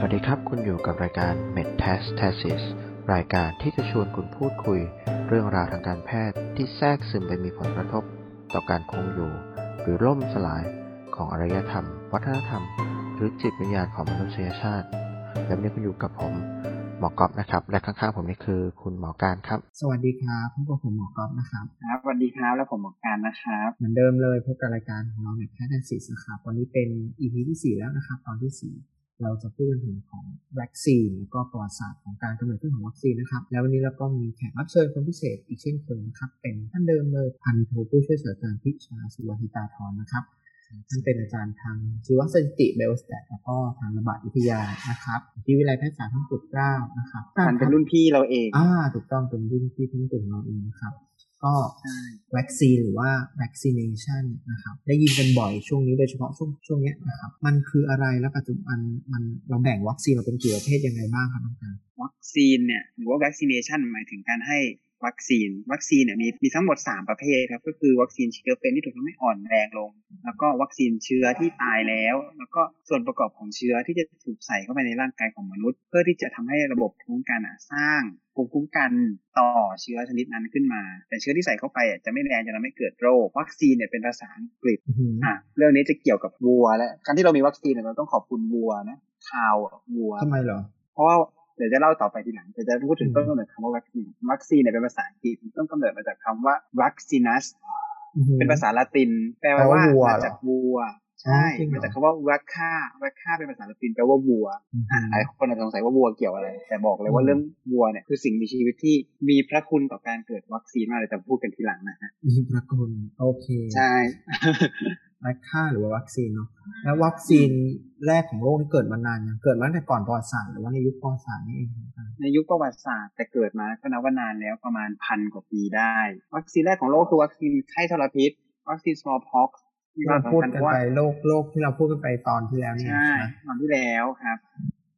สวัสดีครับ คุณอยู่กับรายการ Metastasis รายการที่จะชวนคุณพูดคุย เรื่องราวทางการแพทย์ที่แทรกซึมไปมีผลกระทบ ต่อการคงอยู่ หรือล่มสลายของอารยธรรม วัฒนธรรม หรือจิตวิญญาณของมนุษยชาติ และวันนี้คุณอยู่กับผมหมอกอบนะครับ และข้างๆผมนี่คือคุณหมอการครับ สวัสดีครับพบกับผมหมอกอฟนะครับครับสวัสดีครับแล้วผมหมอการนะครับเหมือนเดิมเลยพบกับรายการของเราในแพทย์แอนซิสนะครับวันนี้เป็น EP ที่4แล้วนะครับ ตอนที่4 เราจะพูดกันถึงของวัคซีนแล้วก็ประวัติศาสตร์ของการกำเนิดขึ้นของวัคซีนนะครับ แล้ววันนี้เราก็มีแขกรับเชิญคนพิเศษอีกเช่นเคยนะครับเป็นท่านเดิมเลยพันโทผู้ช่วยศาสตราจารย์พิชาสุวรรณิตาธรนะครับท่านเป็นอาจารย์ทางชีวสถิติเบลสแตทแล้วก็ทางระบาดวิทยานะครับที่วิทยาลัยแพทยศาสตร์ท่านปุตเกล้านะครับมันเป็นรุ่นพี่เราเองอ่าถูกต้องเป็นรุ่นพี่ทุ่งตุ่มเราเองนะครับ ก็วัคซีนหรือว่า vaccination นะครับได้ยินกันบ่อยช่วงนี้โดยเฉพาะช่วงช่วงนี้นะครับมันคืออะไรและปัจจุบันมันเราแบ่งวัคซีนเราเป็นกี่ประเภทยังไงบ้างครับน้องการวัคซีนเนี่ยหรือว่า vaccination หมายถึงการให้ วัคซีน วัคซีนเนี่ยมีมีทั้งหมด 3 ประเภทครับ ก็คือวัคซีนเชื้อเป็นที่ถูกทำให้อ่อนแรงลง แล้วก็วัคซีนเชื้อที่ตายแล้ว แล้วก็ส่วนประกอบของเชื้อที่จะถูกใส่เข้าไปในร่างกายของมนุษย์ เพื่อที่จะทำให้ระบบภูมิคุ้มกันอะสร้างภูมิคุ้มกันต่อเชื้อชนิดนั้นขึ้นมา แต่เชื้อที่ใส่เข้าไปอะจะไม่แรงจะทำให้เกิดโรค วัคซีนเนี่ยเป็นภาษาอังกฤษอือหืออะเรื่องนี้จะเกี่ยวกับวัวและการที่เรามีวัคซีนเนี่ยเราต้องขอบคุณวัวนะคาวอะวัวทำไมเหรอเพราะว่า เดี๋ยวจะเล่าต่อไปทีหลังเดี๋ยวจะพูดถึงอืมต้นกำเนิดคำว่าวัคซีนวัคซีนเนี่ยเป็นภาษาอังกฤษต้นกำเนิดมาจากคำว่า vaccinus อือหือเป็นภาษาละติน แปลแปลว่าว่าวัวมาเหรอจากวัวใช่อ๋อจริงเหรอมาจากคำว่า vacca vacca เป็นภาษาละตินแปลว่าวัวอือหือะอหลายคนอาจจะสงสัยว่าวัวเกี่ยวอะไร แต่บอกเลยว่าอืมเรื่องวัวเนี่ยคือสิ่งมีชีวิตที่มีพระคุณต่อการเกิดวัคซีนมากเลยแต่พูดกันทีหลังนะฮะมีพระคุณโอเค ใช่ vacca หรือว่าวัคซีนเนาะแล้ววัคซีนแรกของโลกนี่เกิดมานานยังเกิดมาตั้งแต่ก่อนประวัติศาสตร์หรือว่าในยุคประวัติศาสตร์นี่เองครับในยุคประวัติศาสตร์แต่เกิดมาก็นับว่านานแล้วประมาณพันกว่าปีได้ วัคซีนแรกของโลกคือวัคซีนไข้ทรพิษ วัคซีน smallpox มีที่ควาเรามพูดสำคัญกัเพนราะว่าไปโลกโลกที่เราพูดกันไปตอนที่แล้วเนี่ยใช่นะตอนที่แล้วครับ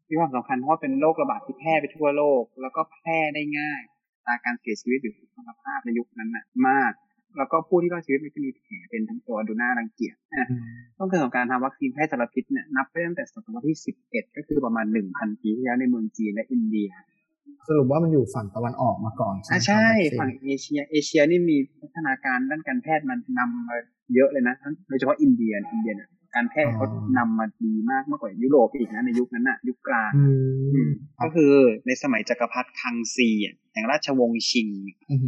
มีความสำคัญเพราะว่าเป็นโรคระบาดที่แพร่ไปทั่วโลก แล้วก็แพร่ได้ง่ายอัตราการเสียชีวิตหรือคุณภาพในยุคนั้นน่ะมาก แล้วก็ผู้ที่รอดชีวิตมันจะมีแผลเป็นทั้งตัวดูน่ารังเกียจอะอืมต้นกำเนิดของการทำวัคซีนแพร่ทรพิษเนี่ยนับไปตั้งแต่ศตวรรษที่ 11 ก็คือประมาณ 1,000 ปีที่แล้วในเมืองจีนและอินเดีย สรุปว่ามันอยู่ฝั่งตะวันออกมาก่อนใช่ไหมอะใช่ครับฝั่งเอเชีย เอเชียนี่มีพัฒนาการด้านการแพทย์มันนำมาเยอะเลยนะทั้งโดยเฉพาะอินเดียอินเดียเนี่ยการแพทย์เขานำมาดีมากมากกว่ายุโรปอีกนะในยุคนั้นน่ะ ยุคกลางอืมก็คือในสมัยจักรพรรดิคังซีอะแห่งราชวงศ์ชิง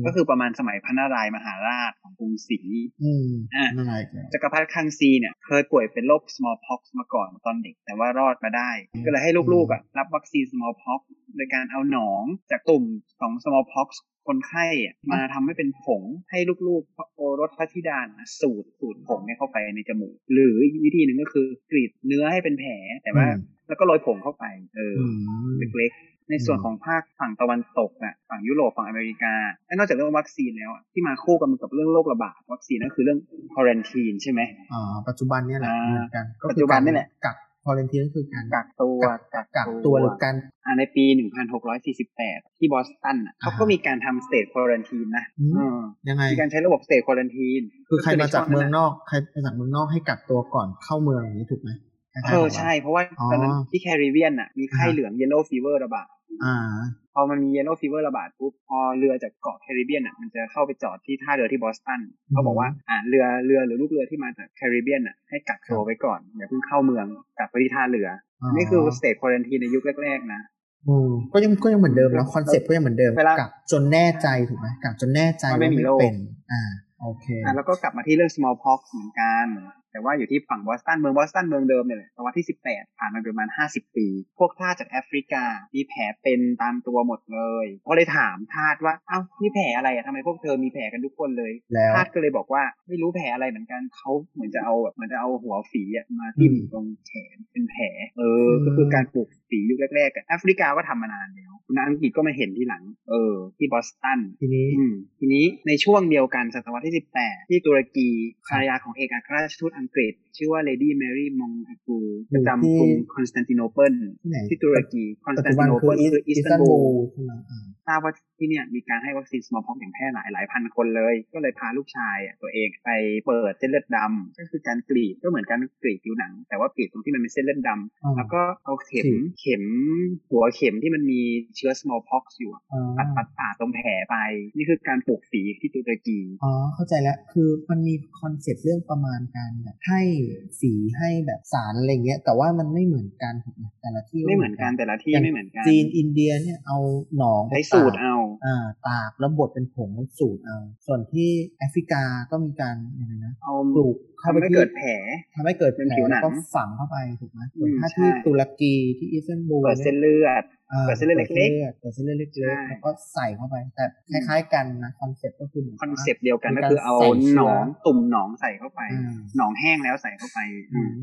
ก็คือประมาณสมัยพระนารายณ์มหาราชของกรุงศรีอืมอะนั่นไงครับจักรพรรดิคังซีเนี่ยเคยป่วยเป็นโรค smallpox มาก่อนตอนเด็ก แต่ว่ารอดมาได้ ก็เลยให้ลูกๆอะรับวัคซีน smallpox โดยการเอาหนองจากตุ่มของ smallpox คนไข้อะมาทำให้เป็นผงให้ลูกๆพระโอรสพระธิดานะสูดสูดผงเนี่ยเข้าไปในจมูก หรืออีกวิธีหนึ่งก็คือกรีดเนื้อให้เป็นแผลแต่ว่าอืมแล้วก็โรยผงเข้าไป เอออือมเล็กๆ ในส่วนอืมของภาคฝั่งตะวันตกน่ะฝั่งยุโรปฝั่งอเมริกาและนอกจากเรื่องวัคซีนแล้วอะที่มาคู่กันกับเรื่องโรคระบาดวัคซีนก็คือเรื่องควอรันทีนใช่ไหมอ่าปัจจุบันเนี่ยแหละอ่าเหมือนกันก็ปัจคืจุบันนี่แหละกักควอลันทีนก็คือการกักตัวกักกักตัวหรือการอ่าในปี 1648 ที่บอสตันน่ะอ่าฮะเขาก็มีการทำ state quarantine นะอืมเออยังไงมีการใช้ระบบ state quarantine คือใครมาจากเมืองนอกใครมาจากเมืองนอกให้กักตัวก่อนเข้าเมืองอย่างนี้ถูกไหมคล้ายๆเออขงราใช่ เพราะว่าอ๋อตอนนั้นที่แคริบเบียนน่ะมีไข้อ่าฮะเหลือง yellow fever ระบาดอ่า พอมันมี yellow fever ระบาดปุ๊บพอเรือจากเกาะแคริบเบียนอะมันจะเข้าไปจอดที่ท่าเรือที่บอสตันเขาบอกว่าอ่าเรือเรือหรือลูกเรือที่มาจากแคริบเบียนอะให้กักตัวไว้ก่อนอย่าเพิ่งเข้าเมืองกักไปที่ท่าเรืออ๋อนี่คือสเตทควอรันทีในยุคแรกๆนะอืมก็ยังก็ยังเหมือนเดิมแล้ว concept ก็ยังเหมือนเดิมเวลากักจนแน่ใจถูกไหมกักจนแน่ใจว่าไม่ว่ามีไม่โรคเป็นอ่าโอเคอะแล้วก็กลับมาที่เรื่อง smallpox เหมือนกัน แต่ว่าอยู่ที่ฝั่งบอสตันเมืองบอสตันเมืองเดิมเนี่ยแหละศตวรรษที่ 18 ผ่านมาประมาณ 50 ปี พวกทาสจากแอฟริกา มีแผลเป็นตามตัวหมดเลยพอเลยถามทาสว่าเอ้านี่แผลอะไรอะทำไมพวกเธอมีแผลกันทุกคนเลยแล้วทาสก็เลยบอกว่าไม่รู้แผลอะไรเหมือนกันเขาเหมือนจะเอาแบบเหมือนจะเอาหัวฝีอะมาทิ่มอืมตรงแขนเป็นแผลเอออมก็คือการปลูกฝียุคแรกๆอะแอฟริกาก็ทำมานานแล้ว คุณอังกฤษก็มาเห็นทีหลัง เออ ที่บอสตันทีนี้อืมทีนี้ในช่วงเดียวกันศตวรรษที่ 18 ที่ตุรกีภรรยาของเอกอัครราชทูตอังกฤษ ชื่อว่าเลดี้แมรี่มองทากูประจำกรุงคอนสแตนติโนเปิลที่ไหนที่ตุรกีคอนสแตนติโนเปิลปัจจุบันคืออิสตันบูลคืออิสตันบูลใช่ไหมอ่าทราบว่าที่เนี่ยมีการให้วัคซีน smallpox อย่างแพร่หลายหลายพันคนเลย ก็เลยพาลูกชายอะตัวเองไปเปิดเส้นเลือดดำก็คือการกรีดก็เหมือนการกรีดผิวหนัง แต่ว่ากรีดตรงที่มันเป็นเส้นเลือดดำอ่าแล้วก็เอาเข็มฉีดเข็มหัวเข็มที่มันมีเชื้อ smallpox อยู่อะอ่า ตัดตัดปาดตรงแผลไป นี่คือการปลูกฝีที่ตุรกีอ๋อเข้าใจแล้วคือมันมีคอนเซ็ปต์เรื่องประมาณการแบบให้สีให้แบบสารอะไรเงี้ยแต่ว่ามันไม่เหมือนกันถูกไหมแต่ละที่ไม่เหมือนกันแต่ละที่ไม่เหมือนกันจีนอินเดียเนี่ยเอาหนองไปใช้สูดตากเอาอ่าตากแล้วบดเป็นผงแล้วสูดเอาส่วนที่แอฟริกาก็มีการยังไงนะเอาปลูกเข้าทำไปให้ที่เกิดแผลทำให้เกิดเป็นแผลผิวหนังแล้วก็ฝังเข้าไปถูกไหมส่วนอืมถ้าที่ใช่ตุรกีที่อิสตันบูลเนี่ยเปิดเส้นเลือดอ่า เปิดเส้นเลือดเล็กๆเปิดเส้นเลือดเล็กใช่ๆแล้วก็ใส่เข้าไป แต่คล้ายๆกันนะคอนเซ็ปต์ก็คือเหมือนคอนเซปต์เดียวกันก็คือมีการเอาใส่เชื้อหนองตุ่มหนองใส่เข้าไปอ่าหนองแห้งแล้วใส่เข้าไปอือืมม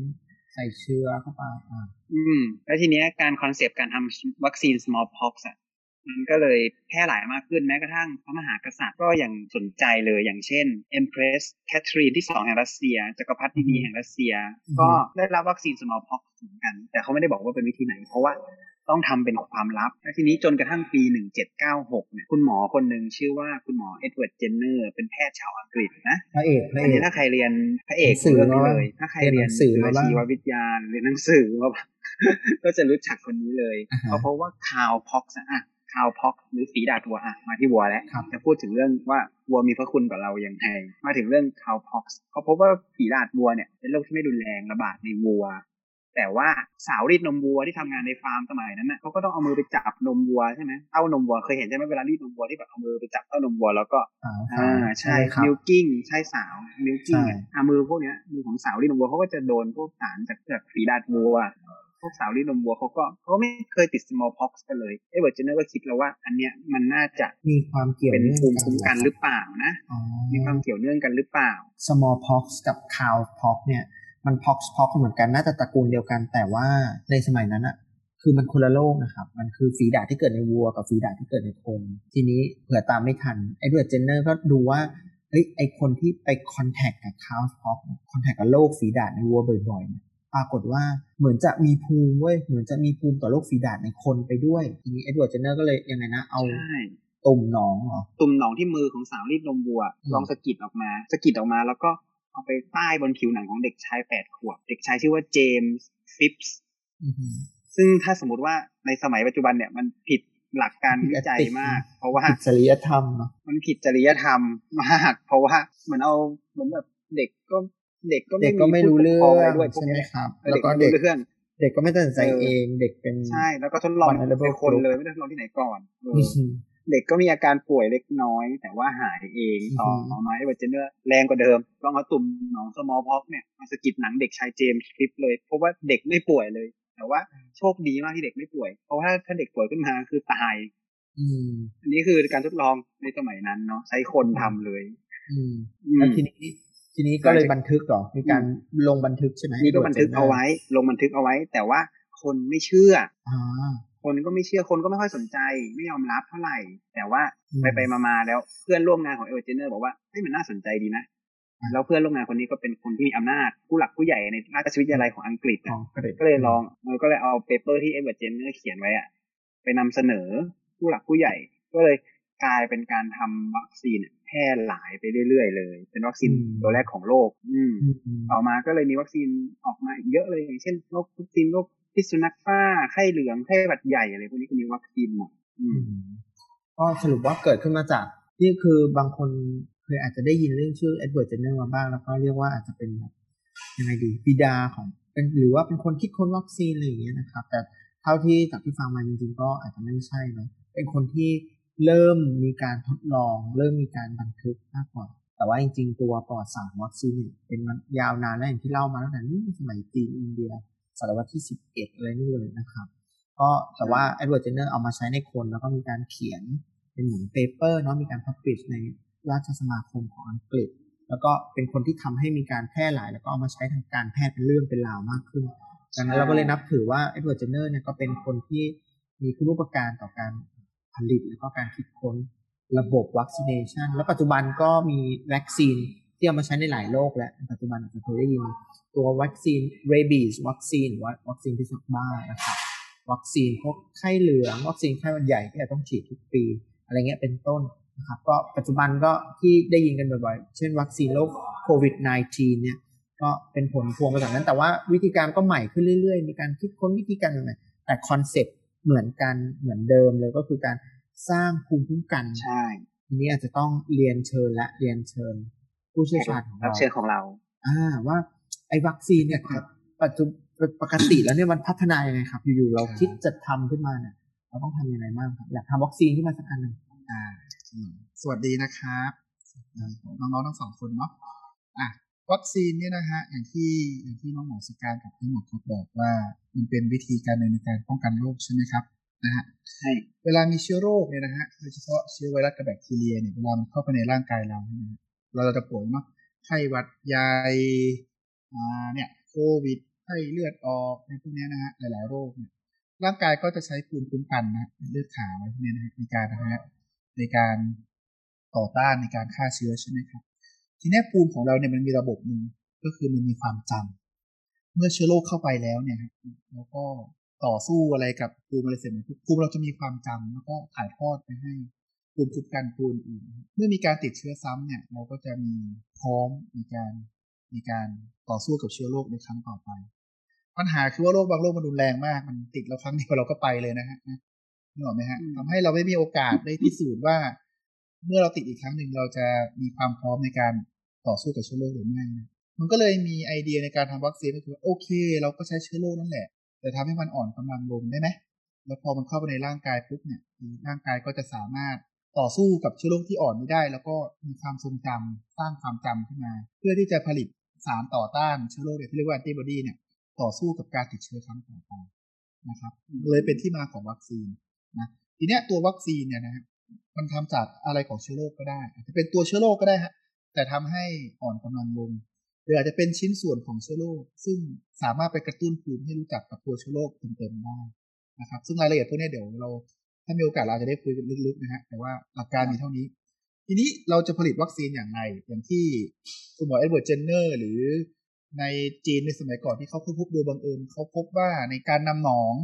ใส่เชื้อเข้าไปอ่าอืม แล้วทีเนี้ยการคอนเซปต์การทำวัคซีน smallpox อะมันก็เลยแพร่หลายมากขึ้นแม้กระทั่งพระมหากษัตริย์ก็ยังสนใจเลยอย่างเช่น Empress Catherine ที่สองแห่งรัสเซียจักรพรรดินีแห่งรัสเซีย ก็ได้รับวัคซีน smallpox เหมือนกัน แต่เขาไม่ได้บอกว่าเป็นวิธีไหน เพราะว่า ต้องทำเป็นความลับและทีนี้จนกระทั่งปี 1796เนี่ยคุณหมอคนหนึ่งชื่อว่าคุณหมอเอ็ดเวิร์ดเจนเนอร์เป็นแพทย์ชาวอังกฤษนะพระเอกพระเอกอันนี้ถ้าใครเรียนพระเอกหนังสือเรื่องนี้มาเลย ถ้าใครเรียนเรียนนหนังสือมาบ้างชีววิทยาเรียนหนังสือมาบ้างก็จะรู้จักคนนี้เลยอ่าฮะเพราะเพราะว่า cowpox อะ cowpox หรือฝีดาษวัวอะมาที่วัวแล้วครับจะพูดถึงเรื่องว่าวัวมีพระคุณกับเราอย่างไรมาถึงเรื่อง cowpox เขาพบว่าฝีดาษวัวเนี่ยเป็นโรคที่ไม่รุนแรงระบาดในวัว แต่ว่าสาวรีดนมวัวที่ทำงานในฟาร์มสมัยนั้นน่ะเขาก็ต้องเอามือไปจับนมวัวใช่ไหมเต้านมวัวเคยเห็นใช่ไหมเวลารีดนมวัวที่แบบเอามือไปจับเต้านมวัวแล้วก็สาวอ่าใช่ครับมิลกิ้งใช่สาว milking ใช่อะมือพวกเนี้ยมือของสาวรีดนมวัวเขาก็จะโดนพวกสารจากจากฝีดาษวัวพวกสาวรีดนมวัวเขาก็เขาก็ไม่เคยติด smallpox กันเลยเอ็ดเวิร์ดเจนเนอร์ก็คิดแล้วว่า อันเนี้ยมันน่าจะมีความเกี่ยวเนื่องเป็นภูมิคุ้มกันหรือเปล่านะอ๋อมีความเกี่ยวเนื่องกันหรือเปล่า smallpox กับ cowpox เนี่ย มัน pox pox เหมือนกันน่าจะตระกูลเดียวกัน แต่ว่าในสมัยนั้นอะคือมันคนละโรคนะครับ มันคือฝีดาษที่เกิดในวัวกับฝีดาษที่เกิดในคน ทีนี้เผื่อตามไม่ทันไอ้เด a ร์เจนเนอร์ก็ดูว่าเฮ้ยไอ้คนที่ไป contact กับ cowpox contact กับโรคฝีดาษในวัวบ่อยๆเนี่ยปรากฏว่าเหมือนจะมีภูมิเว้ยเหมือนจะมีภูมิต่อโรคฝีดาษในคนไปด้วยทีนี้เอ็ดเวิร์ดเจนเนอร์ก็เลยยังไงนะเอาใช่ตุ่มหนองเหรอตุ่มหนองที่มือของสาวรีดนมวัวอืมลองสะกิดออกมาสะกิดออกมาแล้วก็ เอาไปป้ายบนผิวหนังของเด็กชายแปดขวบ เด็กชายชื่อว่าเจมส์ฟิปส์อือหือซึ่งถ้าสมมติว่าในสมัยปัจจุบันเนี่ยมันผิดหลักการวิจัยมาก เพราะว่าผิดจริยธรรมเนาะมันผิดจริยธรรมมาก เพราะว่าเหมือนเอาเหมือนแบบเด็กก็เด็กก็เด็กก็ไม่รู้เรื่องอะไรด้วยพวกใช่ไหมเนี้ยครับเออแล้วเด็กก็ไม่เด็กรู้เรื่องเด็กก็ไม่ตัดสินใจเออเองเด็กเป็นใช่แล้วก็ทดลอง ในคน vulnerable group เลยไม่ได้ทดลองที่ไหนก่อน เอออือหือเด็กก็มีอาการป่วยเล็กน้อย แต่ว่าหายเองอือหือต่อมาไอ้เอ็ดเวิร์ดเจนเนอร์แรงกว่าเดิมลองเอาตุ่มหนอง smallpox เนี่ยมาสะกิดหนังเด็กชายเจมส์ฟิปส์เลย เพราะว่าเด็กไม่ป่วยเลย แต่ว่าโชคดีมากที่เด็กไม่ป่วย เพราะว่าถ้าเด็กป่วยขึ้นมาคือตายอืมอันนี้คือการทดลองในสมัยนั้นเนาะใช้คนทำเลยอืมอืมแล้วทีนี้ทีนี้ก็เลยหลังจากบันทึกเหรอมีการลงบันทึกใช่ไหมนี่ก็บันทึกเอาไว้ ลงบันทึกเอาไว้ แต่ว่าคนไม่เชื่ออ่า คนก็ไม่เชื่อคนก็ไม่ค่อยสนใจ ไม่ยอมรับเท่าไหร่ แต่ว่าอืมไปไปมาๆแล้วเพื่อนร่วมงานของเอเวอร์เจเนอร์บอกว่าเฮ้ยมันน่าสนใจดีนะอ่าแล้วเพื่อนร่วมงานคนนี้ก็เป็นคนที่มีอำนาจผู้หลักผู้ใหญ่ในราชวิทยาลัยของอังกฤษขอะองเกรดก็เลยลองเออก็เลยเอา paper ที่เอ็ดเวิร์ดเจนเนอร์เขียนไว้อะไปนำเสนอผู้หลักผู้ใหญ่ ก็เลยกลายเป็นการทำวัคซีนแพร่หลายไปเรื่อยๆเลย เป็นวัคซีนตัวแรกของโลกอืมอืมอืมต่อมาก็เลยมีวัคซีนออกมาอีกเยอะเลยอย่างเช่นโรควัคซีนโรค พิษสุนัขบ้าไข้เหลืองไข้หวัดใหญ่อะไรพวกนี้ก็มีวัคซีนหมดอือก็สรุปว่าเกิดขึ้นมาจาก นี่คือบางคนเคยอาจจะได้ยินเรื่องชื่อเอ็ดเวิร์ดเจนเนอร์มาบ้าง แล้วก็เรียกว่าอาจจะเป็นแบบยังไงดีบิดาของเป็นหรือว่าเป็นคนคิดค้นวัคซีนอะไรอย่างเงี้ยนะครับ แต่เท่าที่จากที่ฟังมาจริงๆก็อาจจะไม่ใช่เนอะเป็นคนที่เริ่มมีการทดลอง เริ่มมีการบันทึกมากกว่า แต่ว่าจริงๆ ตัวประวัติศาสตร์วัคซีนเนี่ยเป็นมันยาวนานแล้วอย่างที่เล่ามาตั้งแต่นู่นสมัยจีนอินเดีย ศตวรรษที่สิบเอ็ดอะไรนี่เลยนะครับ ก็แต่ว่าเอ็ดเวิร์ดเจนเนอร์เอามาใช้ในคน แล้วก็มีการเขียนเป็นเหมือน paper เนาะมีการ publish ในราชสมาคมของอังกฤษ แล้วก็เป็นคนที่ทำให้มีการแพร่หลาย แล้วก็เอามาใช้ทางการแพทย์เป็นเรื่องเป็นราวมากขึ้นดังนั้นเราก็เลยนับถือว่าเอ็ดเวิร์ดเจนเนอร์เนี่ยก็เป็นคนที่มีคุณูปการต่อการผลิต แล้วก็การคิดค้นระบบ vaccination แล้วปัจจุบันก็มีวัคซีน ที่เอามาใช้ในหลายโรคแล้วปัจจุบันอาจจะเคยได้ยินตัววัคซีน rabies วัคซีนหรือว่าวัคซีนพิษสุนัขบ้านะครับวัคซีนพวกไข้เหลืองวัคซีนไข้หวัดใหญ่ที่เราต้องฉีดทุกปี อะไรเงี้ยเป็นต้นนะครับก็ปัจจุบันก็ที่ได้ยินกันบ่อยๆ เช่นวัคซีนโรคโควิด -19 เนี่ยก็เป็นผลพวงมาจากนั้น แต่ว่าวิธีการก็ใหม่ขึ้นเรื่อยๆ มีการคิดค้นวิธีการใหม่ๆแต่คอนเซ็ปต์เหมือนกันเหมือนเดิมเลยก็คือการสร้างภูมิคุ้มกันใช่ทีนี้อาจจะต้องเรียนเชิญและเรียนเชิญ ผู้เชี่ยวชาญของเราบเชิญของเรา อ่าว่าไอ้วัคซีนเนี่ยครับปัจจุบันปกติแล้วเนี่ยมันพัฒนายังไงครับ อยู่ๆเราคิดจะทำขึ้นมาเนี่ยเราต้องทำยังไงบ้างครับ อยากทำวัคซีนขึ้นมาสักอันหนึ่งอ่าอืมสวัสดีนะครับอ่าน้องๆทั้งสองคนเนาะอะวัคซีนเนี่ยนะฮะอย่างที่อย่างที่น้องหมอสการกับพี่หมอเขาบอกว่ามันเป็นวิธีการหนึ่งในการป้องกันโรคใช่ไหมครับนะฮะใช่เวลามีเชื้อโรคเนี่ยนะฮะโดยเฉพาะเชื้อไวรัสกับแบคทีเรียเนี่ยเวลามันเข้าไปในร่างกายเราเนี่ยนะฮะ เราจะป่วยเนาะไข้หวัดใหญ่เนี่ยโควิดไข้เลือดออกในพวกนี้นะฮะหลายๆโรคเนี่ยร่างกายก็จะใช้ภูมิคุ้มกันนะเลือดขาวอะไรพวกนี้นะฮะในการนะฮะในการต่อต้านในการฆ่าเชื้อใช่ไหมครับทีนี้ภูมิของเราเนี่ยมันมีระบบหนึ่งก็คือมันมีความจำเมื่อเชื้อโรคเข้าไปแล้วเนี่ยฮะแล้วก็ต่อสู้อะไรกับภูมิอะไรเสร็จภูมิเราจะมีความจำแล้วก็ถ่ายทอดไปให้ ภูมิคุ้มกันตัวอื่นเมื่อมีการติดเชื้อซ้ำเนี่ยเราก็จะมีพร้อมในการในการต่อสู้กับเชื้อโรคในครั้งต่อไป ปัญหาคือว่าโรคบางโรคมันรุนแรงมาก มันติดเราครั้งเดียวเราก็ไปเลยนะฮะนึกออกไหมฮะทำให้เราไม่มีโอกาสได้พิสูจน์ว่า เมื่อเราติดอีกครั้งหนึ่งเราจะมีความพร้อมในการต่อสู้กับเชื้อโรคหรือไม่นะมันก็เลยมีไอเดียในการทำวัคซีนก็คือว่าโอเค เราก็ใช้เชื้อโรคนั่นแหละ แต่ทำให้มันอ่อนกำลังลงได้ไหมแล้วพอมันเข้าไปในร่างกายปุ๊บเนี่ยร่างกายก็จะสามารถ ต่อสู้กับเชื้อโรคที่อ่อนไม่ได้ แล้วก็มีความทรงจำสร้างความจำขึ้นมา เพื่อที่จะผลิตสารต่อต้านเชื้อโรคที่เรียกว่าแอนติบอดีเนี่ยต่อสู้กับการติดเชื้อครั้งต่อไปนะครับเลยเป็นที่มาของวัคซีนนะทีเนี้ยตัววัคซีนเนี่ยนะฮะมันทำจากอะไรของเชื้อโรคก็ได้อาจจะเป็นตัวเชื้อโรคก็ได้ฮะแต่ทำให้อ่อนกำลังลงหรืออาจจะเป็นชิ้นส่วนของเชื้อโรคซึ่งสามารถไปกระตุ้นภูมิให้รู้จักกับตัวเชื้อโรคเต็มๆได้นะครับซึ่งรายละเอียดพวกนี้เดี๋ยวเรา ถ้ามีโอกาสเราจะได้คุยกันลึกๆนะฮะแต่ว่าหลักการมีเท่านี้ ทีนี้เราจะผลิตวัคซีนอย่างไรอย่างที่คุณหมอเอ็ดเวิร์ดเจนเนอร์หรือในจีนในสมัยก่อนที่เขาค้นพบโดยบังเอิญเขาพบว่าในการนำหนอง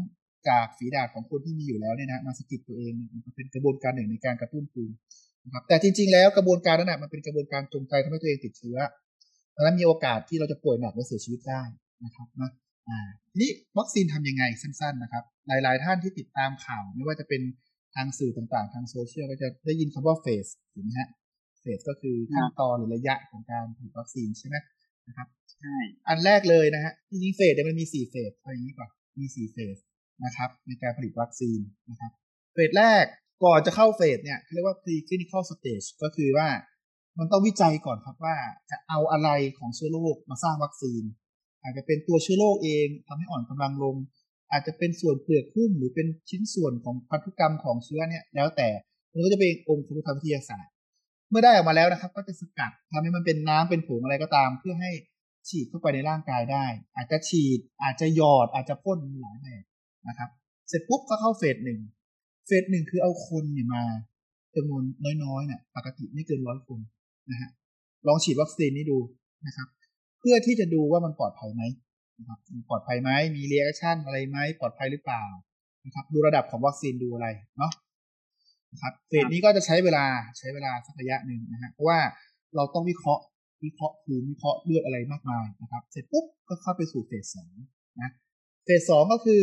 จากฝีดาษของคนที่มีอยู่แล้วเนี่ยนะมาสะกิดตัวเองมันเป็นกระบวนการหนึ่งในการกระตุ้นภูมินะครับแต่จริง ๆ แล้วกระบวนการนั้นนะมันเป็นกระบวนการจงใจทำให้ตัวเองติดเชื้อดังนั้นมีโอกาสที่เราจะป่วยหนักและเสียชีวิตได้นะครับนะ นี้วัคซีนทำยังไงสั้น ๆ นะครับ หลาย ๆ ท่านที่ติดตามข่าว ไม่ว่าจะเป็นทางสื่อต่างๆ ทางโซเชียลก็จะได้ยินคำว่าเฟสถูกไหมฮะเฟสก็คือขั้นตอนหรือระยะของการผลิตวัคซีนใช่ไหมนะครับใช่อันแรกเลยนะฮะจริงๆเฟสเนี่ยมันมีสี่เฟสอะไรอย่างนี้ก่อนมีสี่เฟสนะครับ ในการผลิตวัคซีนนะครับ เฟสแรกก่อนจะเข้าเฟสเนี่ยเขาเรียกว่า preclinical stage ก็คือว่ามันต้องวิจัยก่อนครับว่าจะเอาอะไรของเชื้อโรคมาสร้างวัคซีน อาจจะเป็นตัวเชื้อโรคเองทำให้อ่อนกำลังลง อาจจะเป็นส่วนเปลือกหุ้มหรือเป็นชิ้นส่วนของพันธุกรรมของเชื้อเนี่ยแล้วแต่มันก็จะเป็นองค์พันธุกรรมวิทยาศาสตร์ เมื่อได้ออกมาแล้วนะครับ ก็จะสกัดทำให้มันเป็นน้ำเป็นผงอะไรก็ตาม เพื่อให้ฉีดเข้าไปในร่างกายได้ อาจจะฉีด อาจจะหยอด อาจจะพ่นหลายแบบนะครับ เสร็จปุ๊บก็เข้าเฟสหนึ่งเฟสหนึ่งคือเอาคนเนี่ยมาจำนวนน้อยๆเนี่ยปกติไม่เกินร้อยคนนะฮะลองฉีดวัคซีนนี้ดูนะครับ เพื่อที่จะดูว่ามันปลอดภัยไหมนะครับมันปลอดภัยไหมมี reaction อะไรไหมปลอดภัยหรือเปล่านะครับ ดูระดับของวัคซีนดูอะไรเนาะนะครับเฟสนี้ก็จะใช้เวลาใช้เวลาสักระยะหนึ่งนะฮะเพราะว่าเราต้องวิเคราะห์วิเคราะห์ภูมิวิเคราะห์เลือดอะไรมากมายนะครับ เสร็จปุ๊บก็เข้าไปสู่เฟสสองนะเฟสสองก็คือ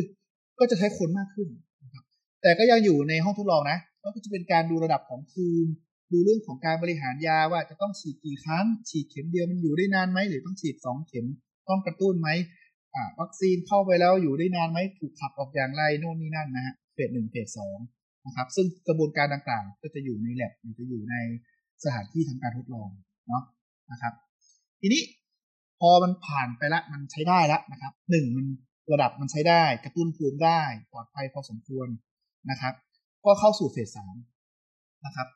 ก็จะใช้คนมากขึ้นนะครับแต่ก็ยังอยู่ในห้องทดลองนะ ก็จะเป็นการดูระดับของภูมิ ดูเรื่องของการบริหารยาว่าจะต้องฉีดกี่ครั้ง ฉีดเข็มเดียวมันอยู่ได้นานไหมหรือต้องฉีดสองเข็มต้องกระตุ้นไหมอ่าวัคซีนเข้าไปแล้วอยู่ได้นานไหมถูกขับออกอย่างไรโน่นนี่นั่นนะฮะเฟสหนึ่งเฟสสองนะครับ ซึ่งกระบวนการต่างๆ ก็จะอยู่ในแลบหรือจะอยู่ในสถานที่ทำการทดลองเนาะนะครับ ทีนี้พอมันผ่านไปละมันใช้ได้ละนะครับหนึ่งมันระดับมันใช้ได้ กระตุ้นภูมิได้ปลอดภัยพอสมควรนะครับ ก็เข้าสู่เฟสสามนะครับ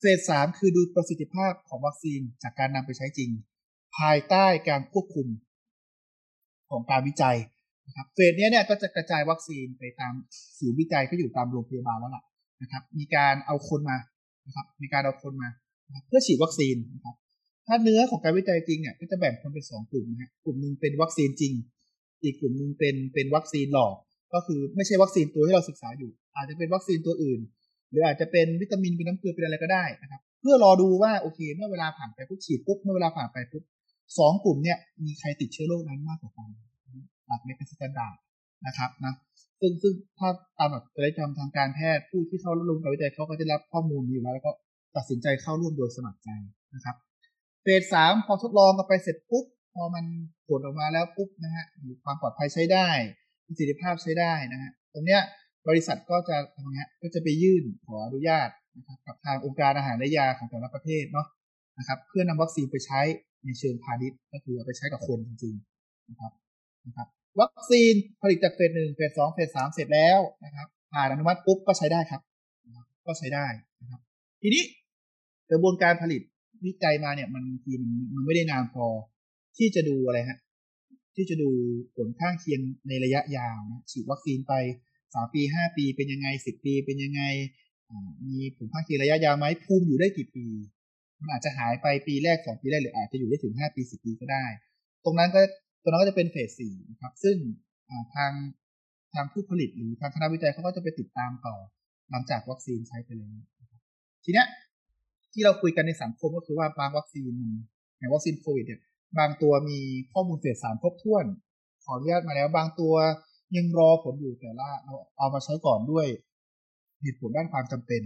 เฟสสามคือดูประสิทธิภาพของวัคซีนจากการนำไปใช้จริง ภายใต้การควบคุมของการวิจัยนะครับเฟสเนี้ยเนี่ยก็จะกระจายวัคซีนไปตามศูนย์วิจัยก็อยู่ตามโรงพยาบาลแล้วล่ะนะครับ มีการเอาคนมานะครับมีการเอาคนมา เพื่อฉีดวัคซีนนะครับถ้าเนื้อของการวิจัยจริงเนี่ยก็จะแบ่งคนเป็นสองกลุ่มนะฮะกลุ่มหนึ่งเป็นวัคซีนจริง อีกกลุ่มหนึ่งเป็นเป็นวัคซีนหลอก ก็คือไม่ใช่วัคซีนตัวที่เราศึกษาอยู่ อาจจะเป็นวัคซีนตัวอื่น หรืออาจจะเป็นวิตามินเป็นน้ำเกลือเป็นอะไรก็ได้นะครับ เพื่อรอดูว่าโอเค เมื่อเวลาผ่านไปปุ๊บฉีดปุ๊บเมื่อเวลาผ่านไปปุ๊บสองกลุ่มเนี่ยมีใครติดเชื้อโรคนั้นมากกว่ากันหลักในเป็น standard นะครับนะซึ่งซึ่งถ้าตามแบบจริยธรรมทางการแพทย์ผู้ที่เข้าร่วมการวิจัยเขาก็จะรับข้อมูลอยู่แล้วแล้วก็ตัดสินใจเข้าร่วมโดยสมัครใจนะครับเฟสสามพอทดลองกันไปเสร็จปุ๊บพอมันผลออกมาแล้วปุ๊บนะฮะหรือความปลอดภัยใช้ได้ประสิทธิภาพใช้ได้นะฮะตรงเนี้ย บริษัทก็จะทำไงก็จะไปยื่นขออนุญาตนะครับกับทางองค์การอาหารและยาของแต่ละประเทศเนาะนะครับ เพื่อนำวัคซีนไปใช้ในเชิงพาณิชย์ก็คือเอาไปใช้กับคนจริงๆนะครับนะครับวัคซีนผลิตจากเฟสหนึ่งเฟสสองเฟสสามเสร็จแล้วนะครับผ่านอนุมัติปุ๊บก็ใช้ได้ครับ ก็ใช้ได้นะครับ ทีนี้กระบวนการผลิตวิจัยมาเนี่ยมันทีมันมันไม่ได้นานพอที่จะดูอะไรฮะที่จะดูผลข้างเคียงในระยะยาวนะฉีดวัคซีนไป สามปีห้าปีเป็นยังไงสิบปีเป็นยังไงมีผลข้างเคียงระยะยาวไหมภูมิอยู่ได้กี่ปี มันอาจจะหายไปปีแรกสองปีแรกหรืออาจจะอยู่ได้ถึงห้าปีสิบปีก็ได้ ตรงนั้นก็ตรงนั้นก็จะเป็นเฟสสี่นะครับ ซึ่งทางทางผู้ผลิตหรือทางคณะวิจัยเขาก็จะไปติดตามต่อ หลังจากวัคซีนใช้ไปแล้วทีเนี้ยที่เราคุยกันในสังคมก็คือว่าบางวัคซีนมันอย่างวัคซีนโควิดเนี่ยบางตัวมีข้อมูลเฟสสามครบถ้วน ขออนุญาตมาแล้วบางตัว ยังรอผลอยู่แต่ละเราเอามาใช้ก่อนด้วยเหตุผลด้านความจำเป็น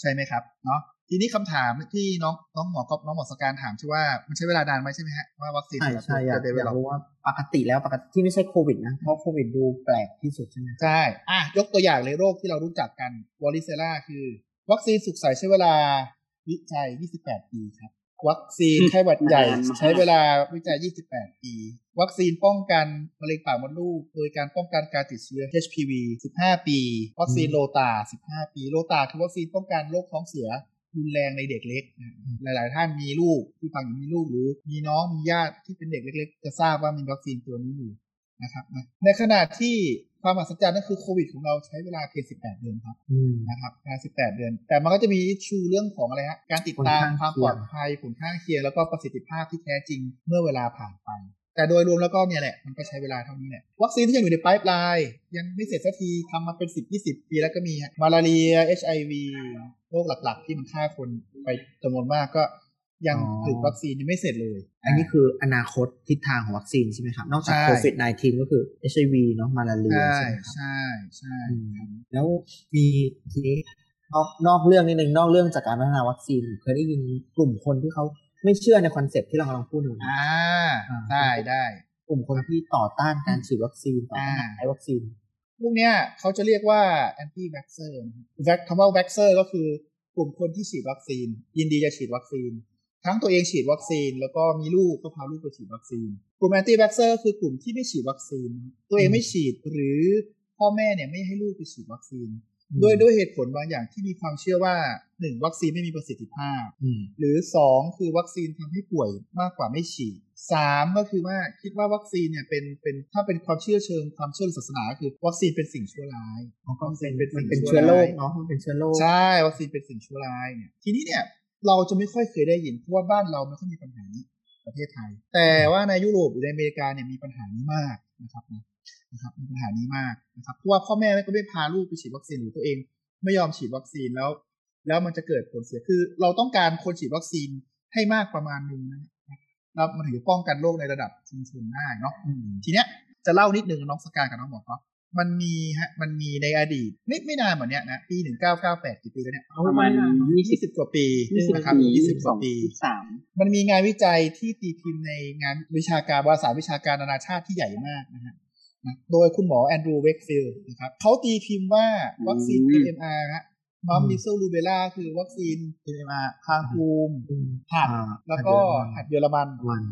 ใช่ไหมครับเนาะทีนี้คำถามที่น้องน้องหมอก็น้องหมอสการถามใช่ว่ามันใช้เวลานานไหมใช่ไหมฮะว่าวัคซีนใช่ใช่อยากจะอยากรู้ว่าปกติแล้วปกติที่ไม่ใช่โควิดนะเพราะโควิดดูแปลกที่สุดใช่ไหมใช่อะยกตัวอย่างเลยโรคที่เรารู้จักกันวอริเซล่าคือ วัคซีนสุกใสใช้เวลาวิจัย 28 ปีครับ วัคซีนไข้หวัดใหญ่ใช้เวลาวิจัย 28 ปี วัคซีนป้องกันมะเร็งปากมดลูก โดยการป้องกันการติดเชื้อ HPV 15 ปี วัคซีนโรตา 15 ปี โรตาคือวัคซีนป้องกันโรคท้องเสียรุนแรงในเด็กเล็ก หลาย ๆ ท่านมีลูกที่ฟังอยู่มีลูกหรือ มีน้องมีญาติที่เป็นเด็กเล็ก ๆ จะทราบว่ามีวัคซีนตัวนี้อยู่นะครับนะในขณะที่ความมหัศจรรย์นั่นคือโควิดของเราใช้เวลาเพียง 18 เดือนครับนะครับแค่18 เดือน แต่มันก็จะมี issue เรื่องของอะไรฮะการติดตามความปลอดภัยผลข้างเคียงแล้วก็ประสิทธิภาพที่แท้จริงเมื่อเวลาผ่านไป แต่โดยรวมแล้วก็เนี่ยแหละมันก็ใช้เวลาเท่านี้แหละวัคซีนที่ยังอยู่ใน pipeline ยังไม่เสร็จสักทีทำมาเป็น 10-20 ปีแล้วก็มีมาลาเรีย HIV โรคหลักๆ ที่มันฆ่าคนไปจำนวนมากก็ยังผลิตวัคซีนยังไม่เสร็จเลย อันนี้คืออนาคตทิศทางของวัคซีนใช่ไหมครับ นอกจากโควิด -19 ก็คือ HIV เนาะมาลาเรียใช่ใช่ไหมครับใช่ใช่แล้วมีทีนี้นอกนอกเรื่องนิดนึงนอกเรื่องจากการพัฒนาวัคซีนเคยได้ยินกลุ่มคนที่เขา ไม่เชื่อใน concept ที่เรากำลังพูดถึงอ่าได้ได้กลุ่มคนที่ต่อต้านการฉีดวัคซีนต่อต้านการใช้วัคซีนพวกเนี้ยเขาจะเรียกว่า anti vaxxer นะครับคำว่า vaxxer ก็คือกลุ่มคนที่ฉีดวัคซีน ยินดีจะฉีดวัคซีน ทั้งตัวเองฉีดวัคซีน แล้วก็มีลูกก็พาลูกไปฉีดวัคซีน กลุ่ม anti vaxxer คือกลุ่มที่ไม่ฉีดวัคซีน ตัวเองไม่ฉีดหรือพ่อแม่เนี่ยไม่ให้ลูกไปฉีดวัคซีน ด้วยด้วยเหตุผลบางอย่างที่มีความเชื่อว่าหนึ่งวัคซีนไม่มีประสิทธิภาพ หรือสองคือวัคซีนทำให้ป่วยมากกว่าไม่ฉีดสามก็คือว่าคิดว่าวัคซีนเนี่ยเป็นเป็นถ้าเป็นความเชื่อเชิงความเชื่อศาสนาคือวัคซีนเป็นสิ่งชั่วร้ายก็เป็นเป็นมันสิ่งเป็นชั่วเชื้อโรคร้ายเนาะมันเป็นเชื้อโรคใช่วัคซีนเป็นสิ่งชั่วร้ายเนี่ยทีนี้เนี่ยเราจะไม่ค่อยเคยได้ยินเพราะว่าบ้านเราไม่ค่อยมีปัญหานี้ประเทศไทย แต่ว่าในยุโรปหรือในอเมริกาเนี่ยมีปัญหานี้มาก นะครับนะครับมีปัญหานี้มากนะครับเพราะว่าพ่อแม่ก็ไม่พาลูกไปฉีดวัคซีนหรือตัวเอง ไม่ยอมฉีดวัคซีนแล้ว แล้วมันจะเกิดผลเสียคือ เราต้องการคนฉีดวัคซีนให้มากประมาณนึงนะแล้วมันถึงจะป้องกันโรคในระดับชุมชนได้เนาะทีเนี้ยจะเล่านิดนึงน้องสกายกับน้องหมอครับ มันมีฮะมันมีในอดีตไม่ไม่นานเหมือนเนี้ยนะปีหนึ่งเก้าเก้าแปดกี่ปีแล้วเนี่ยประมาณยี่ยี่สิสิบบกว่าปียี่สิบนะครับปียี่สิบกว่าปีสามมันมีงานวิจัยที่ตีพิมพ์ในงานวิชาการวารสารวิชาการนานาชาติที่ใหญ่มากนะฮะนะโดยคุณหมอแอนดรูว์เวกฟิลด์นะครับเขาตีพิมพ์ว่าวัคซีน MMR ฮะ mumps measles rubella คือวัคซีน MMR คางทูมหัดอ่าแล้วก็หัดเยอรมันวัน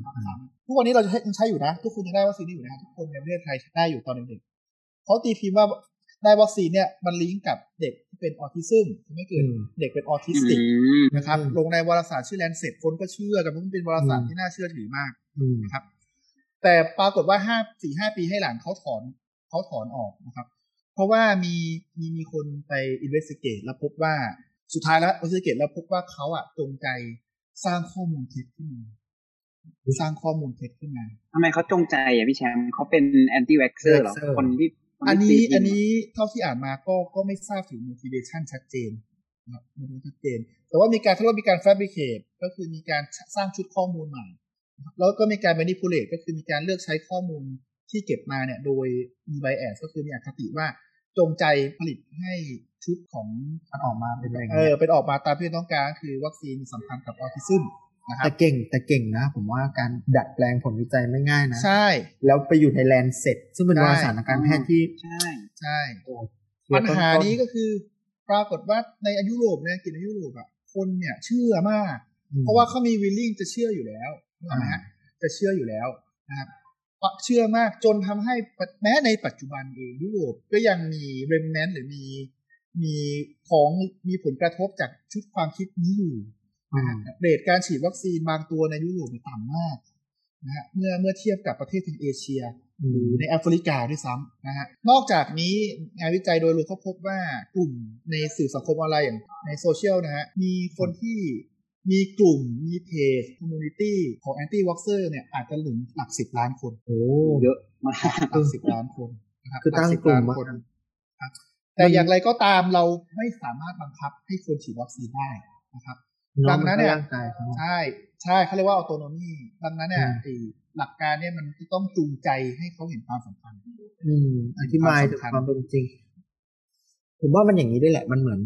ทุกวันนี้เราจะยังใช้อยู่นะ ทุกคนยังได้วัคซีนนี้อยู่นะ ทุกคนในประเทศไทยได้อยู่ตอนเด็กๆ เขาตีพิมพ์ว่าได้วัคซีนเนี่ยมันลิงก์กับเด็กที่เป็นออทิซึมไม่เกิดเด็กเป็นออทิสติกนะครับลงในวารสารชื่อ Lancet คนก็เชื่อกันเพราะมันเป็นวารสารที่น่าเชื่อถือมากนะครับ แต่ปรากฏว่าห้าสี่ห้าปีให้หลังเขาถอนเขาถอนออกนะครับ เพราะว่ามีมีมีคนไป investigate แล้วพบว่าสุดท้ายแล้ว investigate แล้วพบว่าเขาอะจงใจสร้างข้อมูลเท็จขึ้นมาสร้างข้อมูลเท็จขึ้นมาทำไมเขาจงใจอะพี่แชมป์เขาเป็น anti vaxxer เหรอ Vaxxer คนที่ค อันที่นี้ตีพิมพ์อันนี้เท่าที่อ่านมาก็ก็ไม่ทราบถึง motivation ชัดเจนนะครับไม่รู้ชัดเจน แต่ว่ามีการเขาเรียกว่ามีการ fabricate ก็คือมีการสร้างชุดข้อมูลใหม่นะครับแล้วก็มีการ manipulate ก็คือมีการเลือกใช้ข้อมูลที่เก็บมาเนี่ย โดยมี bias ก็คือมีอคติว่าจงใจผลิตให้ชุดของมันออกมาเป็นอะไรอย่างเอเงี้อยเป็นออกมาตามที่ต้องการก็คือวัคซีนสัมพันธ์กับออทิซึมนะครั แต่บเก่งแต่เก่งนะ ผมว่าการดัดแปลงผลวิจัยไม่ง่ายนะ ใช่ แล้วไปอยู่ในแลนเซ็ตซึ่งเป็นใช่วารสารทางการแพทย์ที่ ใช่ใช่โอ้ปัญหาต้ๆนี้ก็คือ ปรากฏว่าในยุโรปเนี่ยกินในยุโรปอะคนเนี่ยเชื่อมากอืมเพราะว่าเขามีวิลลิ่งจะเชื่ออยู่แล้วถูกไหมฮะจะเชื่ออยู่แล้วนะครับเชื่อมากจนทำให้แม้ในปัจจุบันเองยุโรปก็ยังมีเรมแนนหรือมีมีของมีผลกระทบจากชุดความคิดนี้อยู่อืม rate การฉีดวัคซีนบางตัวในยุโรปเนี่ยต่ำมากนะฮะเมื่อเมื่อเทียบกับประเทศทางเอเชียอืหรืมอในแอฟริกาด้วยซ้ำนะฮะนอกจากนี้งานวิจัยโดยรวมเขาพบว่ากลุ่มในสื่อสังคมออนไลน์อย่างในโซเชียลนะฮะมีคนที่มีกลุ่มมีเพจ community ของแอนตี้ว a เซอร์เนี่ยอาจจะถึงหลักสิบล้านคนโอ้เยอะมากหลักสิบล้านคนนะครับคือตั้งหสิบกลุ่มล้านมาคนครับแต่อย่างไรก็ตามเราไม่สามารถบังคับให้คนฉีดวัคซีนได้นะครับ ดังนั้นเนี่ยร่างกายเขาใช่ใช่เขาเรียกว่าออโตโนมีดังนั้นเนี่ยอืมไอ้หลักการเนี่ยมันจะต้องจูงใจให้เขาเห็นความสำคัญอืม อธิบายถึงความเป็นจริง ผมว่ามันอย่างนี้ด้วยแหละ มันเหมือน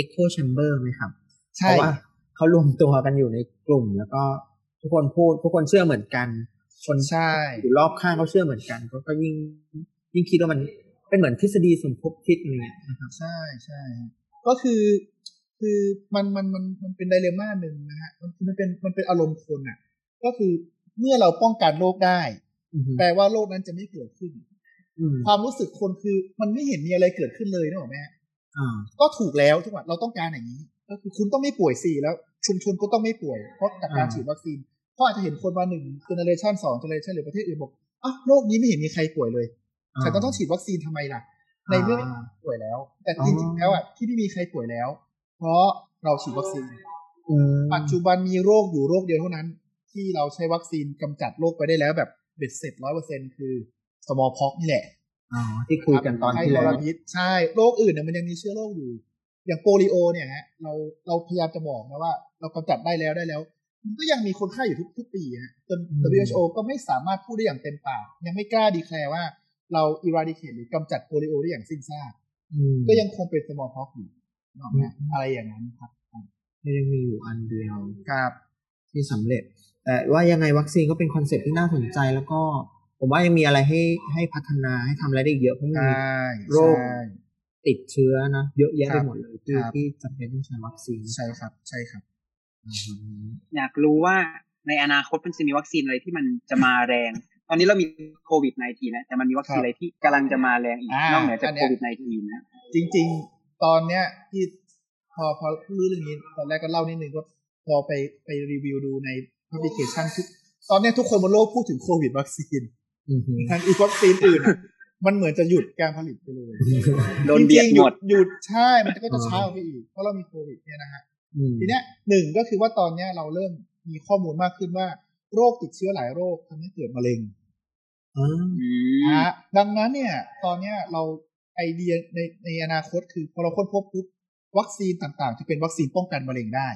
echo chamber ไหมครับ ใช่เพราะว่าเขารวมตัวกันอยู่ในกลุ่ม แล้วก็ทุกคนพูด ทุกคนเชื่อเหมือนกัน คนใช่อยู่รอบข้างเขาเชื่อเหมือนกันเขาก็ยิ่งยิ่งคิดว่ามันเป็นเหมือนทฤษฎีสมคบคิดอะไรเงี้ยนะครับ ใช่ใช่ฮะก็คือ คือมันมันมันมันเป็นไดเลม่าหนึ่งนะฮะมันมันเป็นมันเป็นอารมณ์คนอะ ก็คือเมื่อเราป้องกันโรคได้อือฮึแปลว่าโรคนั้นจะไม่เกิดขึ้นอืมความรู้สึกคนคือมันไม่เห็นมีอะไรเกิดขึ้นเลยนะหรอกแม่อ่าก็ถูกแล้วทุกวันเราต้องการอย่างนี้ ก็คือคุณต้องไม่ป่วยสิแล้ว ชุมชนก็ต้องไม่ป่วยเพราะจากการอ่าฉีดวัคซีนเพราะอาจจะเห็นคนมาหนึ่งเจเนเรชันสองเจเนเรชันหรือประเทศอื่นบอกอ้าวโรคนี้ไม่เห็นมีใครป่วยเลยฉันก็ต้องฉีดวัคซีนทำไมล่ะ ในเมื่อไม่มีใครป่วยแล้ว แต่จริงๆแล้วอะที่ไม่มีใครป่วยแล้ว เพราะเราฉีดวัคซีนอืมปัจจุบันมีโรคอยู่โรคเดียวเท่านั้น ที่เราใช้วัคซีนกำจัดโรคไปได้แล้วแบบเบ็ดเสร็จร้อยเปอร์เซ็นคือ smallpox นี่แหละอ๋อที่คุยกันตอนที่ไข้แล้ทวรพิษใช่โรคอื่นเนี่ยมันยังมีเชื้อโรคอยู่ อย่างโปลิโอเนี่ยฮะเราเราพยายามจะบอกนะว่า เรากำจัดได้แล้วได้แล้ว มันก็ยังมีคนไข้อยู่ทุกทุกปีฮะจน WHO ก็ไม่สามารถพูดได้อย่างเต็มปากยังไม่กล้า declare ว่าเรา eradicate หรือกำจัดโปลิโอได้อย่างสิ้นซากอืมก็ยังคงเป็น smallpox อยู่เนาะฮะ อะไรอย่างนั้นครับยังมีอยู่อันเดียวครับที่สำเร็จ แต่ว่ายังไงวัคซีนก็เป็น concept ที่น่าสนใจแล้วก็ผมว่ายังมีอะไรให้ให้พัฒนาให้ทำอะไรได้อีกเยอะเพราะมันใช่มีโรคใช่ติดเชื้อนะเยอะแยะครัไปบหมดเลยที่ครับที่จำเป็นต้องใช้วัคซีนใช่ครับ ใช่ครับอืมอยากรู้ว่าในอนาคตมันจะมีวัคซีนอะไรที่มันจะมาแรง ตอนนี้เรามีโควิด -19 นะแต่มันมีวัคซีนอะไรที่กำลังจะมาแรงอีกอ่านอกเหนือจากอันเนี้โคยวิด -19 นะจริง ๆ ตอนเนี้ยที่พอพอรู้เรื่องนี้ตอนแรกก็เล่านิดนึงว่าพอไปไปรีวิวดูใน publication ทุกตอนเนี้ยทุกคนบนโลกพูดถึงโควิดวัคซีนอือฮึทางอีกวัคซีนอื่นอะมันเหมือนจะหยุดการผลิตไปเลยโดนเบียดจริงๆหมดหยุดใช่มันก็จะช้าไปอีกเพราะเรามีโควิดเนี่ยนะฮะอืมทีเนี้ยหนึ่งก็คือว่าตอนเนี้ยเราเริ่มมีข้อมูลมากขึ้นว่า โรคติดเชื้อหลายโรคทำให้เกิดมะเร็งอ่าอืมนะฮะดังนั้นเนี่ย ตอนเนี้ยเรา ไอเดียในในอนาคตคือพอเราค้นพบปุ๊บวัคซีนต่างๆ จะเป็นวัคซีนป้องกันมะเร็งได้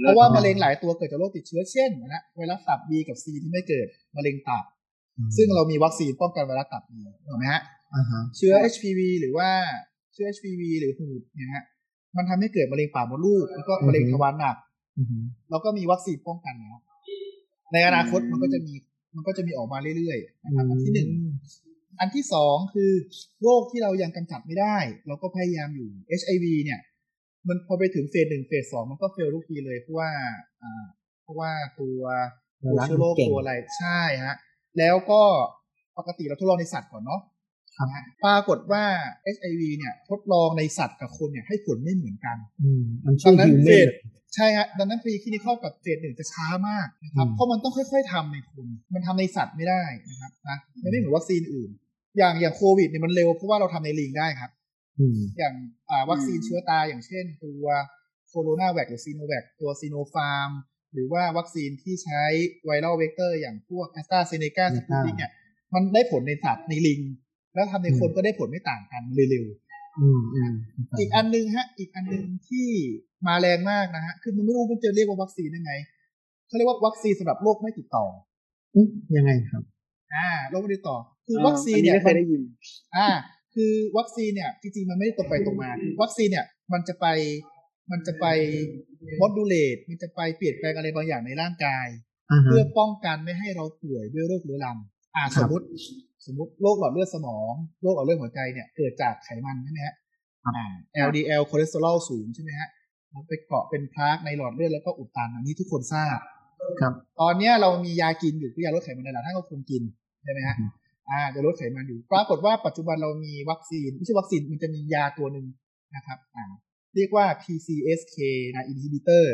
เพราะว่ามะเร็งหลายตัวเกิดจากโรคติดเชื้อเช่นนะไวรัสตับ B กับ C ที่ไม่เกิดมะเร็งตับ ซึ่งเรามีวัคซีนป้องกันไวรัสตับ B ถูกไหมฮะอ่าฮะเชื้อ HPV หรือว่าเชื้อ HPV หรือหูดเนี่ยฮะมันทำให้เกิดมะเร็งปากมดลูกแล้วก็มะเร็งทวารหนักอือฮึเราก็มีวัคซีนป้องกันแล้วในอนาคตมันก็จะมีมันก็จะมีออกมาเรื่อยๆนะครับอันที่หนึ่ง อันที่สองคือโรคที่เรายังกำจัดไม่ได้ เราก็พยายามอยู่ HIV เนี่ย มันพอไปถึงเฟสหนึ่งเฟสสองมันก็เฟลทุกทีเลยเพราะว่าอ่าเพราะว่าตัวตัวเชื้อโรคตัวอะไรใช่ฮะ แล้วก็ปกติเราทดลองในสัตว์ก่อนเนาะครับนะฮะปรากฏว่า HIV เนี่ย ทดลองในสัตว์กับคนเนี่ยให้ผลไม่เหมือนกันอืมมันดัชื่องนั้นฮิวเฟแมนสใช่ฮะดังนั้นฟรีคลินิคอลกับเฟสหนึ่งจะช้ามากนะครับอืมเพราะมันต้องค่อย ๆทำในคน มันทำในสัตว์ไม่ได้นะครับนะมันไม่เหมือนวัคซีนอื่น อย่างอย่างโควิดเนี่ยมันเร็วเพราะว่าเราทำในลิงได้ครับอืมอย่างอ่าวัคซีนอืมเชื้อตายอย่างเช่น ตัวโคโรนาแวคหรือซิโนแวคตัวซิโนฟาร์ม หรือว่าวัคซีนที่ใช้ viral vector อย่างพวกแอสตราเซเนกาสปูติกเนี่ยมันได้ผลในสัตว์ในลิง แล้วทำในคนก็ได้ผลไม่ต่างกันเร็วอืมอืมๆอีกอันหนึงฮะ อีกอันหนึงที่มาแรงมากนะฮะคือมันไม่รู้มันจะเรียกว่าวัคซีนได้ไงเขาเรียกว่าวัคซีนสำหรับโรคไม่ติดต่ออืมยังไงครับ อ่าโรคไม่ติดต่อ คือวัคซีนอัเนี่ยไม่เคยได้ยิน อ่า คือวัคซีนเนี่ยจริงๆมันไม่ได้ตรงไปตรงมาคือวัคซีนเนี่ย มันจะไปมันจะไป modulate มันจะไปเปลี่ยนแปลงอะไรบางอย่างในร่างกายอ่าฮะเพื่อป้องกันไม่ให้เราป่วยด้วยโรคเรื้อรังอ่าครัสบมมติสมมติโรคหลอดเลือดสมองโรคหลอดเลือดหัวใจเนี่ยเกิดจากไขมันใช่ไหมฮะครับอ่า LDL คอเลสเตอรอลสูงใช่ไหมฮะมันไปเกาะเป็น plaque ในหลอดเลือดแล้วก็อุดตันอันนี้ทุกคนทราบ ครับ ตอนเนี้ยเรามียากินอยู่คือยาลดไขมันในหลอดท่านก็คงกิน ใช่ไหมฮะอืมอ่าจะลดไขมันอยู่ ปรากฏว่าปัจจุบันเรามีวัคซีนไม่ใช่วัคซีนมันจะมียาตัวหนึ่งนะครับอ่าเรียกว่า PCSK นะ inhibitor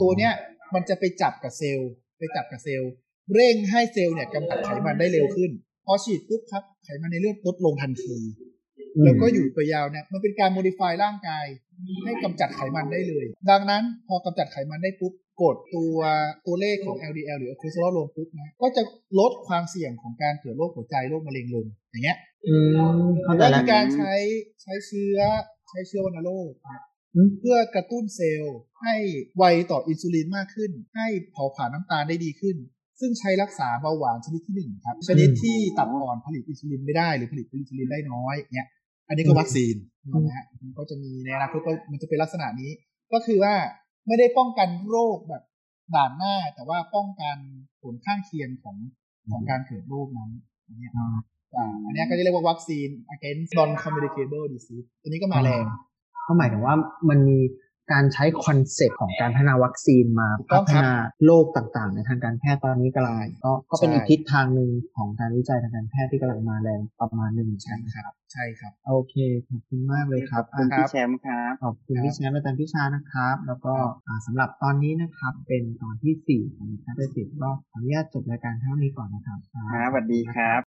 ตัวเนี้ยมันจะไปจับกับเซลล์ ไปจับกับเซลล์ เร่งให้เซลล์เนี่ยกำจัดไขมันได้เร็วขึ้น พอฉีดปุ๊บครับไขมันในเลือดลดลงทันที แล้วก็อยู่ไปยาวเนี่ยมันเป็นการโมดิฟายร่างกาย ให้กำจัดไขมันได้เลย ดังนั้นพอกำจัดไขมันได้ปุ๊บ กดตัวตัวเลขของ LDL หรือคอเลสเตอรอลลงปุ๊บนะก็จะลดความเสี่ยงของการเกิดโรคหัวใจโรคมะเร็งลงอย่างเงี้ยอืมเข้าใจก็แล้วมีการใช้ใช้เชื้อใช้เชื้อวัณโรคอืมเพื่อกระตุ้นเซลล์ให้ไวต่ออินซูลินมากขึ้น ให้เผาผลาญน้ำตาลได้ดีขึ้น ซึ่งใช้รักษาเบาหวานชนิดที่หนึ่งครับ ชนิดที่ตับอ่อนผลิตอินซูลินไม่ได้หรือผลิตอินซูลินได้น้อยเนี่ยอันนี้ก็วัคซีนนะฮะมันก็จะมีในอนาคตก็มันจะเป็นลักษณะนี้ ก็คือว่า ไม่ได้ป้องกันโรคแบบด่านหน้า แต่ว่าป้องกันผลข้างเคียงของของการเกิดโรคนั้นอันเนี้ยอ่าอ่าอันเนี้ยก็จะเรียกว่าวัคซีน against non communicable disease ตัวนี้ก็มาแรงก็หมายถึงว่ามันมี การใช้ concept ของการพัฒนาวัคซีนมาถูกต้องครับพัฒนาโรคต่างๆ ในทางการแพทย์ตอนนี้กำลังก็ก็เป็นใช่อีกทิศทางหนึ่งของการวิจัยทางการแพทย์ที่กำลังมาแรงประมาณหนึ่งเหมือนใช่กันครับ ใช่ครับ โอเคขอบคุณมากเลยครับขอบคุณอะพี่แชมป์ครับขอบคุณครับพี่แชมป์อาจารย์พิชานะครับ แล้วก็ครับอ่าสำหรับตอนนี้นะครับเป็นตอนที่สี่ของแพทย์สิบก็ขออนุญาตจบรายการเท่านี้ก่อนนะครับครับสวัสดีครับ